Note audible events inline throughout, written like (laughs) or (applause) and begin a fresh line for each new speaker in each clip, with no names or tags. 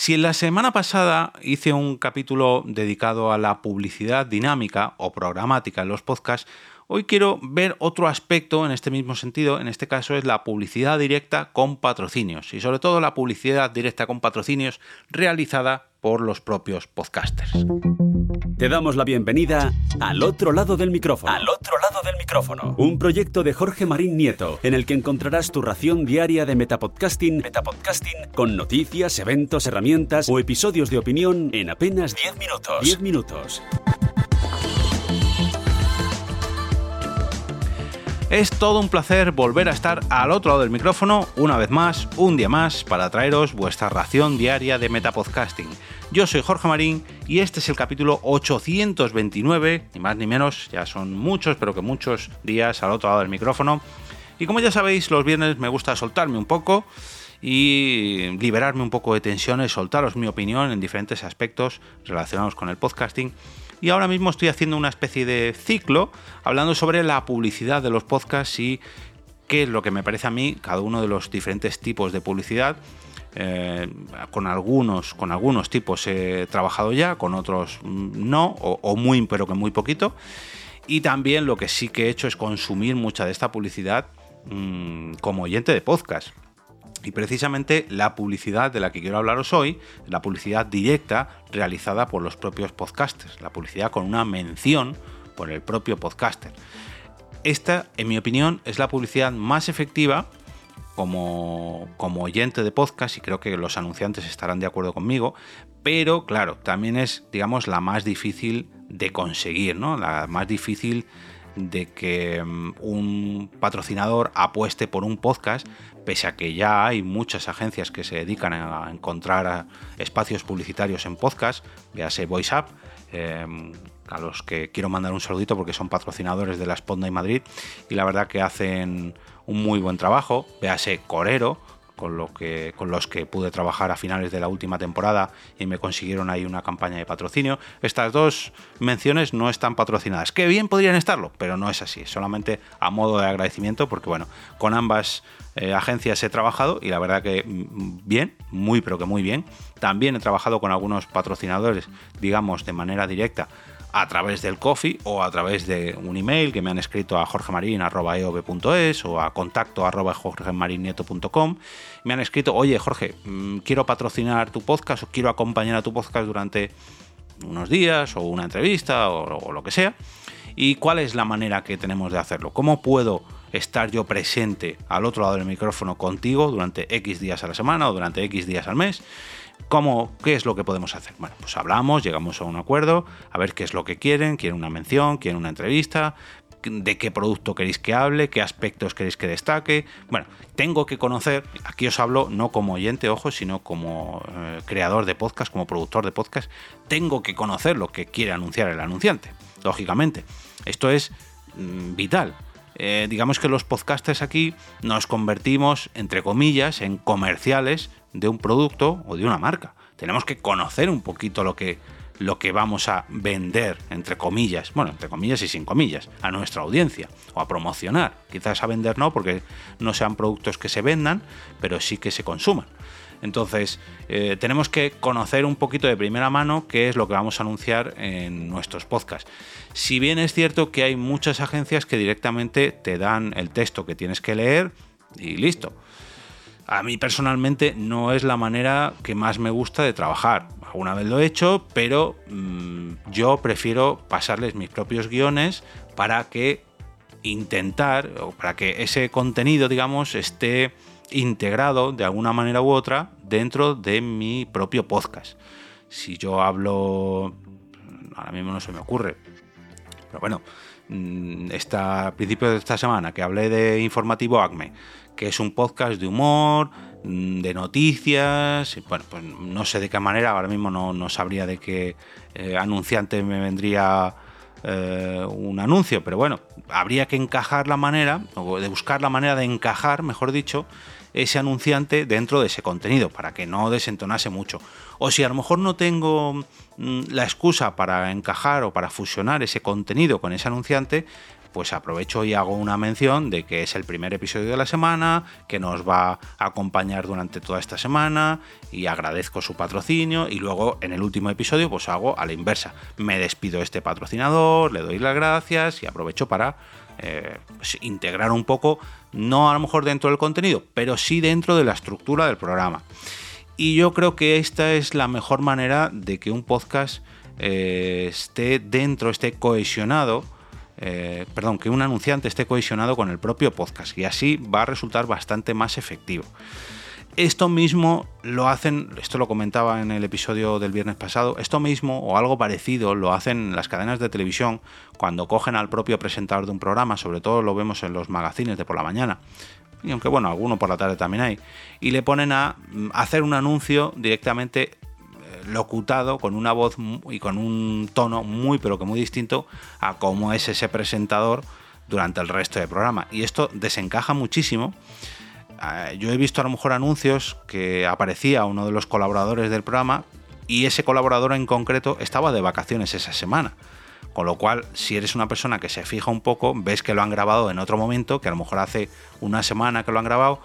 Si en la semana pasada hice un capítulo dedicado a la publicidad dinámica o programática en los podcasts, hoy quiero ver otro aspecto en este mismo sentido, en este caso es la publicidad directa con patrocinios y sobre todo la publicidad directa con patrocinios realizada por los propios podcasters.
Te damos la bienvenida al otro lado del micrófono.
Al otro lado del micrófono.
Un proyecto de Jorge Marín Nieto, en el que encontrarás tu ración diaria de metapodcasting,
Metapodcasting
con noticias, eventos, herramientas o episodios de opinión en apenas
10 minutos.
10 minutos.
Es todo un placer volver a estar al otro lado del micrófono, una vez más, un día más, para traeros vuestra ración diaria de Metapodcasting. Yo soy Jorge Marín y este es el capítulo 829, ni más ni menos, ya son muchos, pero que muchos días al otro lado del micrófono. Y como ya sabéis, los viernes me gusta soltarme un poco y liberarme un poco de tensiones, soltaros mi opinión en diferentes aspectos relacionados con el podcasting y ahora mismo estoy haciendo una especie de ciclo hablando sobre la publicidad de los podcasts y qué es lo que me parece a mí cada uno de los diferentes tipos de publicidad. Eh, con algunos con algunos tipos he trabajado ya, con otros no, o, muy, pero que muy poquito. Y también lo que sí que he hecho es consumir mucha de esta publicidad mmm, como oyente de podcast. Y precisamente la publicidad de la que quiero hablaros hoy, la publicidad directa realizada por los propios podcasters, la publicidad con una mención por el propio podcaster. Esta, en mi opinión, es la publicidad más efectiva como, como oyente de podcast y creo que los anunciantes estarán de acuerdo conmigo, pero claro, también es, digamos, la más difícil de conseguir, ¿no? La más difícil que um, un patrocinador apueste por un podcast, pese a que ya hay muchas agencias que se dedican a encontrar espacios publicitarios en podcast, véase VoiceUp, eh, a los que quiero mandar un saludito porque son patrocinadores de la Sponda y Madrid y la verdad que hacen un muy buen trabajo, véase Corero, con, que, con los que pude trabajar a finales de la última temporada y me consiguieron ahí una campaña de patrocinio. Estas dos menciones no están patrocinadas, que bien podrían estarlo, pero no es así, solamente a modo de agradecimiento porque bueno, con ambas eh, agencias he trabajado y la verdad que mm, bien, muy pero que muy bien. También he trabajado con algunos patrocinadores, digamos, de manera directa a través del coffee o a través de un email que me han escrito a jorgemarin.eov.es o a contacto jorgemarinieto.com. Me han escrito, oye Jorge, mm, quiero patrocinar tu podcast o quiero acompañar a tu podcast durante unos días o una entrevista o lo que sea. ¿Y cuál es la manera que tenemos de hacerlo? ¿Cómo puedo estar yo presente al otro lado del micrófono contigo durante X días a la semana o durante X días al mes? ¿Cómo, ¿Qué es lo que podemos hacer? Bueno, pues hablamos, llegamos a un acuerdo, a ver qué es lo que quieren, quieren una mención, quieren una entrevista, de qué producto queréis que hable, qué aspectos queréis que destaque. Bueno, tengo que conocer, aquí os hablo no como oyente, ojo, sino como eh, creador de podcast, como productor de podcast, tengo que conocer lo que quiere anunciar el anunciante, lógicamente. Esto es mmm, vital. Eh, digamos que los podcasters aquí nos convertimos, entre comillas, en comerciales de un producto o de una marca. Tenemos que conocer un poquito lo que, lo que vamos a vender, entre comillas, bueno, entre comillas y sin comillas, a nuestra audiencia o a promocionar. Quizás a vender no, porque no sean productos que se vendan, pero sí que se consuman. Entonces, eh, tenemos que conocer un poquito de primera mano qué es lo que vamos a anunciar en nuestros podcasts. Si bien es cierto que hay muchas agencias que directamente te dan el texto que tienes que leer y listo. A mí personalmente no es la manera que más me gusta de trabajar. Alguna vez lo he hecho, pero mmm, yo prefiero pasarles mis propios guiones para que intentar, o para que ese contenido, digamos, esté integrado de alguna manera u otra dentro de mi propio podcast. Si yo hablo, ahora mismo no se me ocurre, pero bueno, mm, esta, a principios de esta semana que hablé de Informativo ACME, que es un podcast de humor, mm, de noticias, bueno, pues no sé de qué manera, ahora mismo no, no sabría de qué eh, anunciante me vendría eh, un anuncio, pero bueno, habría que encajar la manera, o de buscar la manera de encajar, mejor dicho, ese anunciante dentro de ese contenido para que no desentonase mucho. O si a lo mejor no tengo mm, la excusa para encajar o para fusionar ese contenido con ese anunciante, pues aprovecho y hago una mención de que es el primer episodio de la semana, que nos va a acompañar durante toda esta semana y agradezco su patrocinio y luego en el último episodio pues hago a la inversa. Me despido de este patrocinador, le doy las gracias y aprovecho para eh, pues, integrar un poco, no a lo mejor dentro del contenido, pero sí dentro de la estructura del programa. Y yo creo que esta es la mejor manera de que un podcast eh, esté dentro, esté cohesionado eh, perdón, que un anunciante esté cohesionado con el propio podcast y así va a resultar bastante más efectivo. Esto mismo lo hacen, esto lo comentaba en el episodio del viernes pasado, esto mismo o algo parecido lo hacen las cadenas de televisión cuando cogen al propio presentador de un programa, sobre todo lo vemos en los magazines de por la mañana, y aunque bueno, alguno por la tarde también hay, y le ponen a mm, hacer un anuncio directamente locutado con una voz y con un tono muy pero que muy distinto a cómo es ese presentador durante el resto del programa. Y esto desencaja muchísimo. Eh, yo he visto a lo mejor anuncios que aparecía uno de los colaboradores del programa y ese colaborador en concreto estaba de vacaciones esa semana. Con lo cual, si eres una persona que se fija un poco, ves que lo han grabado en otro momento, que a lo mejor hace una semana que lo han grabado,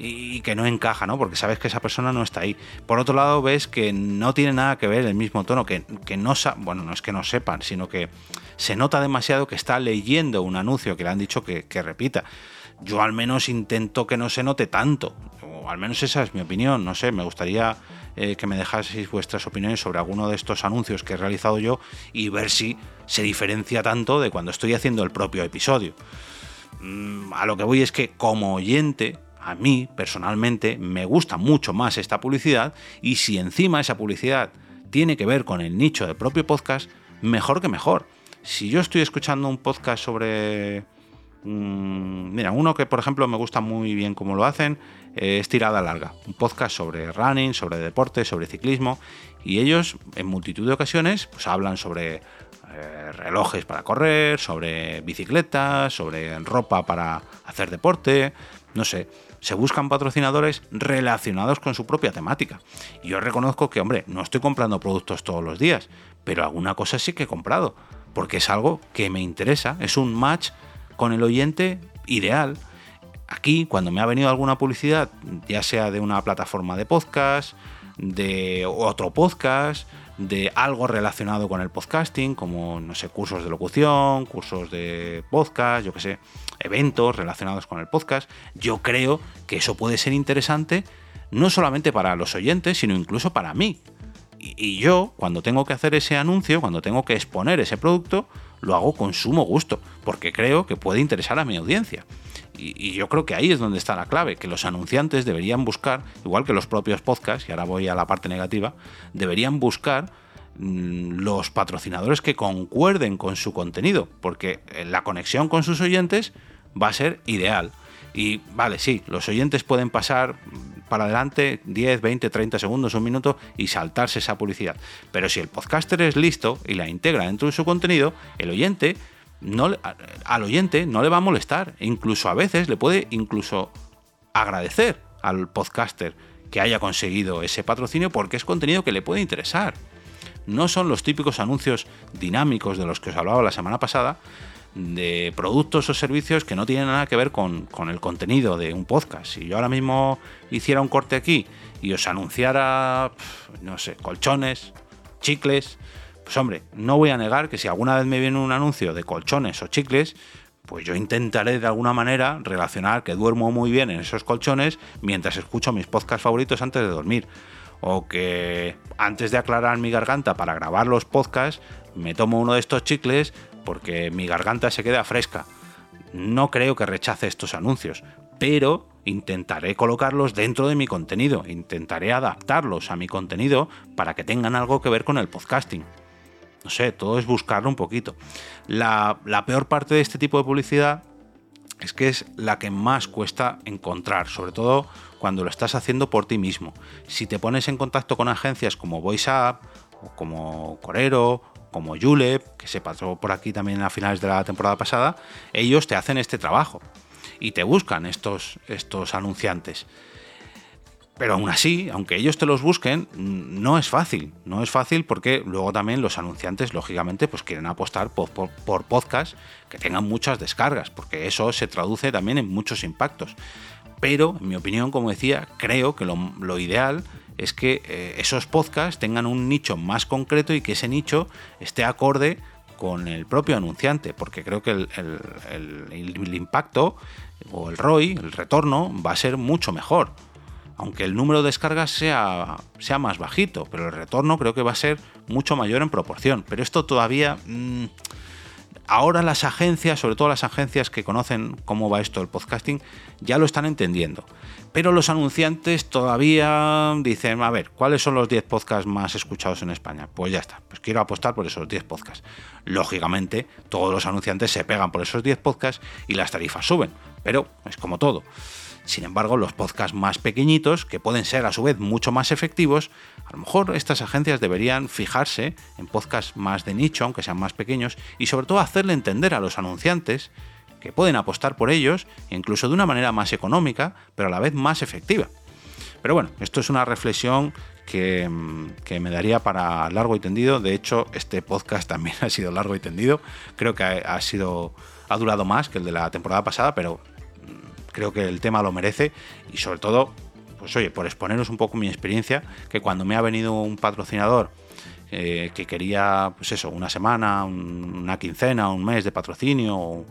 y que no encaja, ¿no? Porque sabes que esa persona no está ahí. Por otro lado, ves que no tiene nada que ver el mismo tono, que, que no bueno, no es que no sepan, sino que se nota demasiado que está leyendo un anuncio que le han dicho que, repita. Yo al menos intento que no se note tanto, o al menos esa es mi opinión, no sé, me gustaría eh, que me dejaseis vuestras opiniones sobre alguno de estos anuncios que he realizado yo y ver si se diferencia tanto de cuando estoy haciendo el propio episodio. Mm, a lo que voy es que como oyente a mí personalmente me gusta mucho más esta publicidad y si encima esa publicidad tiene que ver con el nicho del propio podcast, mejor que mejor. Si yo estoy escuchando un podcast sobre... Mm, mira, uno que por ejemplo me gusta muy bien como lo hacen es Tirada Larga, un podcast sobre running, sobre deporte, sobre ciclismo y ellos en multitud de ocasiones pues hablan sobre eh, relojes para correr, sobre bicicletas, sobre ropa para hacer deporte, no sé, se buscan patrocinadores relacionados con su propia temática. Y yo reconozco que, hombre, no estoy comprando productos todos los días, pero alguna cosa sí que he comprado, porque es algo que me interesa, es un match con el oyente ideal. Aquí, cuando me ha venido alguna publicidad, ya sea de una plataforma de podcast, de otro podcast, de algo relacionado con el podcasting, como, no sé, cursos de locución, cursos de podcast, yo qué sé, eventos relacionados con el podcast, yo creo que eso puede ser interesante no solamente para los oyentes, sino incluso para mí. Y, yo, cuando tengo que hacer ese anuncio, cuando tengo que exponer ese producto, lo hago con sumo gusto, porque creo que puede interesar a mi audiencia. Y, yo creo que ahí es donde está la clave, que los anunciantes deberían buscar, igual que los propios podcasts, y ahora voy a la parte negativa, deberían buscar mm, los patrocinadores que concuerden con su contenido, porque eh, la conexión con sus oyentes va a ser ideal. Y vale, sí, los oyentes pueden pasar para adelante 10, 20, 30 segundos, un minuto y saltarse esa publicidad. Pero si el podcaster es listo y la integra dentro de su contenido, el oyente no, al oyente no le va a molestar. incluso a veces le puede incluso agradecer al podcaster que haya conseguido ese patrocinio porque es contenido que le puede interesar. No son los típicos anuncios dinámicos de los que os hablaba la semana pasada, de productos o servicios que no tienen nada que ver con, con, el contenido de un podcast. Si yo ahora mismo hiciera un corte aquí y os anunciara, no sé, colchones, chicles, pues hombre, no voy a negar que si alguna vez me viene un anuncio de colchones o chicles, pues yo intentaré de alguna manera relacionar que duermo muy bien en esos colchones mientras escucho mis podcasts favoritos antes de dormir. O que antes de aclarar mi garganta para grabar los podcasts, me tomo uno de estos chicles porque mi garganta se queda fresca. No creo que rechace estos anuncios, pero intentaré colocarlos dentro de mi contenido, intentaré adaptarlos a mi contenido para que tengan algo que ver con el podcasting. No sé, todo es buscarlo un poquito. La, peor parte de este tipo de publicidad es que es la que más cuesta encontrar, sobre todo cuando lo estás haciendo por ti mismo. Si te pones en contacto con agencias como VoiceUp, o como Corero, como Julep, que se pasó por aquí también a finales de la temporada pasada, ellos te hacen este trabajo y te buscan estos, estos anunciantes. Pero aún así, aunque ellos te los busquen, no es fácil. No es fácil porque luego también los anunciantes, lógicamente, pues quieren apostar por, por, podcasts que tengan muchas descargas, porque eso se traduce también en muchos impactos. Pero, en mi opinión, como decía, creo que lo, ideal es que eh, esos podcasts tengan un nicho más concreto y que ese nicho esté acorde con el propio anunciante, porque creo que el, impacto o el ROI, el retorno, va a ser mucho mejor aunque el número de descargas sea, sea más bajito, pero el retorno creo que va a ser mucho mayor en proporción. Pero esto todavía... Mm, ahora las agencias, sobre todo las agencias que conocen cómo va esto el podcasting, ya lo están entendiendo. Pero los anunciantes todavía dicen, a ver, ¿cuáles son los 10 podcasts más escuchados en España? Pues ya está, pues quiero apostar por esos 10 podcasts. Lógicamente, todos los anunciantes se pegan por esos 10 podcasts y las tarifas suben, pero es como todo. Sin embargo, los podcasts más pequeñitos, que pueden ser a su vez mucho más efectivos, a lo mejor estas agencias deberían fijarse en podcasts más de nicho, aunque sean más pequeños, y sobre todo hacerle entender a los anunciantes que pueden apostar por ellos, incluso de una manera más económica, pero a la vez más efectiva. Pero bueno, esto es una reflexión que, me daría para largo y tendido. De hecho, este podcast también (laughs) ha sido largo y tendido. Creo que ha, ha sido. ha durado más que el de la temporada pasada, pero creo que el tema lo merece. Y sobre todo, pues oye, por exponeros un poco mi experiencia, que cuando me ha venido un patrocinador eh, que quería, pues eso, una semana, una quincena, un mes de patrocinio, o,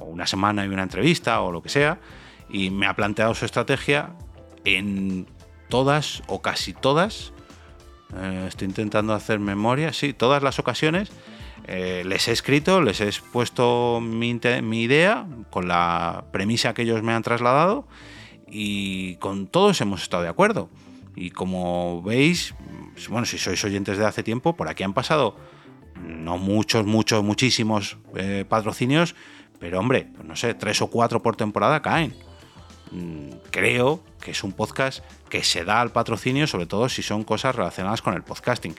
una semana y una entrevista, o lo que sea, y me ha planteado su estrategia en todas o casi todas, eh, estoy intentando hacer memoria, sí, todas las ocasiones eh, les he escrito, les he puesto mi, idea con la premisa que ellos me han trasladado y con todos hemos estado de acuerdo. Y como veis, bueno, si sois oyentes de hace tiempo, por aquí han pasado no muchos, muchos, muchísimos eh, patrocinios, pero hombre, pues no sé, tres o cuatro por temporada caen. Mm, creo que es un podcast que se da al patrocinio, sobre todo si son cosas relacionadas con el podcasting.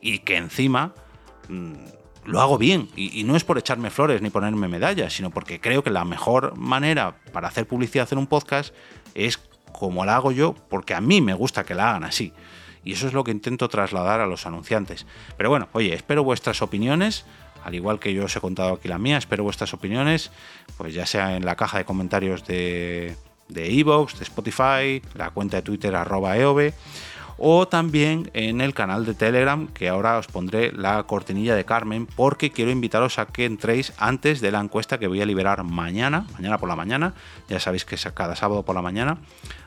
Y que encima mm, lo hago bien. Y, no es por echarme flores ni ponerme medallas, sino porque creo que la mejor manera para hacer publicidad en un podcast es como la hago yo, porque a mí me gusta que la hagan así. Y eso es lo que intento trasladar a los anunciantes. Pero bueno, oye, espero vuestras opiniones. Al igual que yo os he contado aquí la mía, espero vuestras opiniones, pues ya sea en la caja de comentarios de de Evox, de Spotify, la cuenta de Twitter arroba eove o también en el canal de Telegram, que ahora os pondré la cortinilla de Carmen, porque quiero invitaros a que entréis antes de la encuesta que voy a liberar mañana, mañana por la mañana, ya sabéis que cada sábado por la mañana,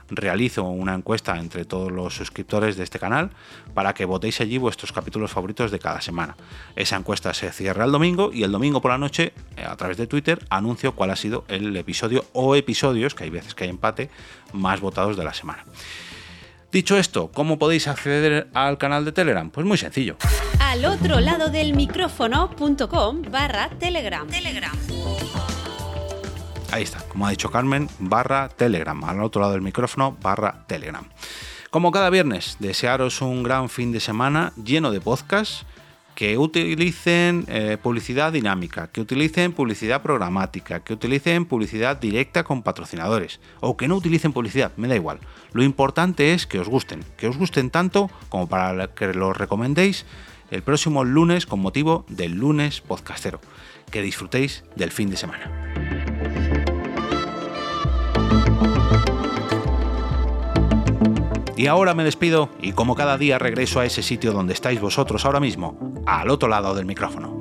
realizo una encuesta entre todos los suscriptores de este canal para que votéis allí vuestros capítulos favoritos de cada semana. Esa encuesta se cierra el domingo y el domingo por la noche, eh, a través de Twitter, anuncio cuál ha sido el episodio o episodios, que hay veces que hay empate, más votados de la semana. Dicho esto, ¿cómo podéis acceder al canal de Telegram? Pues muy sencillo.
Al otro lado del micrófono.com barra Telegram. Telegram.
Ahí está, como ha dicho Carmen, barra Telegram. Al otro lado del micrófono barra Telegram. Como cada viernes, desearos un gran fin de semana lleno de podcasts que utilicen eh, publicidad dinámica, que utilicen publicidad programática, que utilicen publicidad directa con patrocinadores o que no utilicen publicidad, me da igual. Lo importante es que os gusten, que os gusten tanto como para que los recomendéis el próximo lunes con motivo del lunes podcastero. Que disfrutéis del fin de semana. Y ahora me despido y como cada día regreso a ese sitio donde estáis vosotros ahora mismo, al otro lado del micrófono.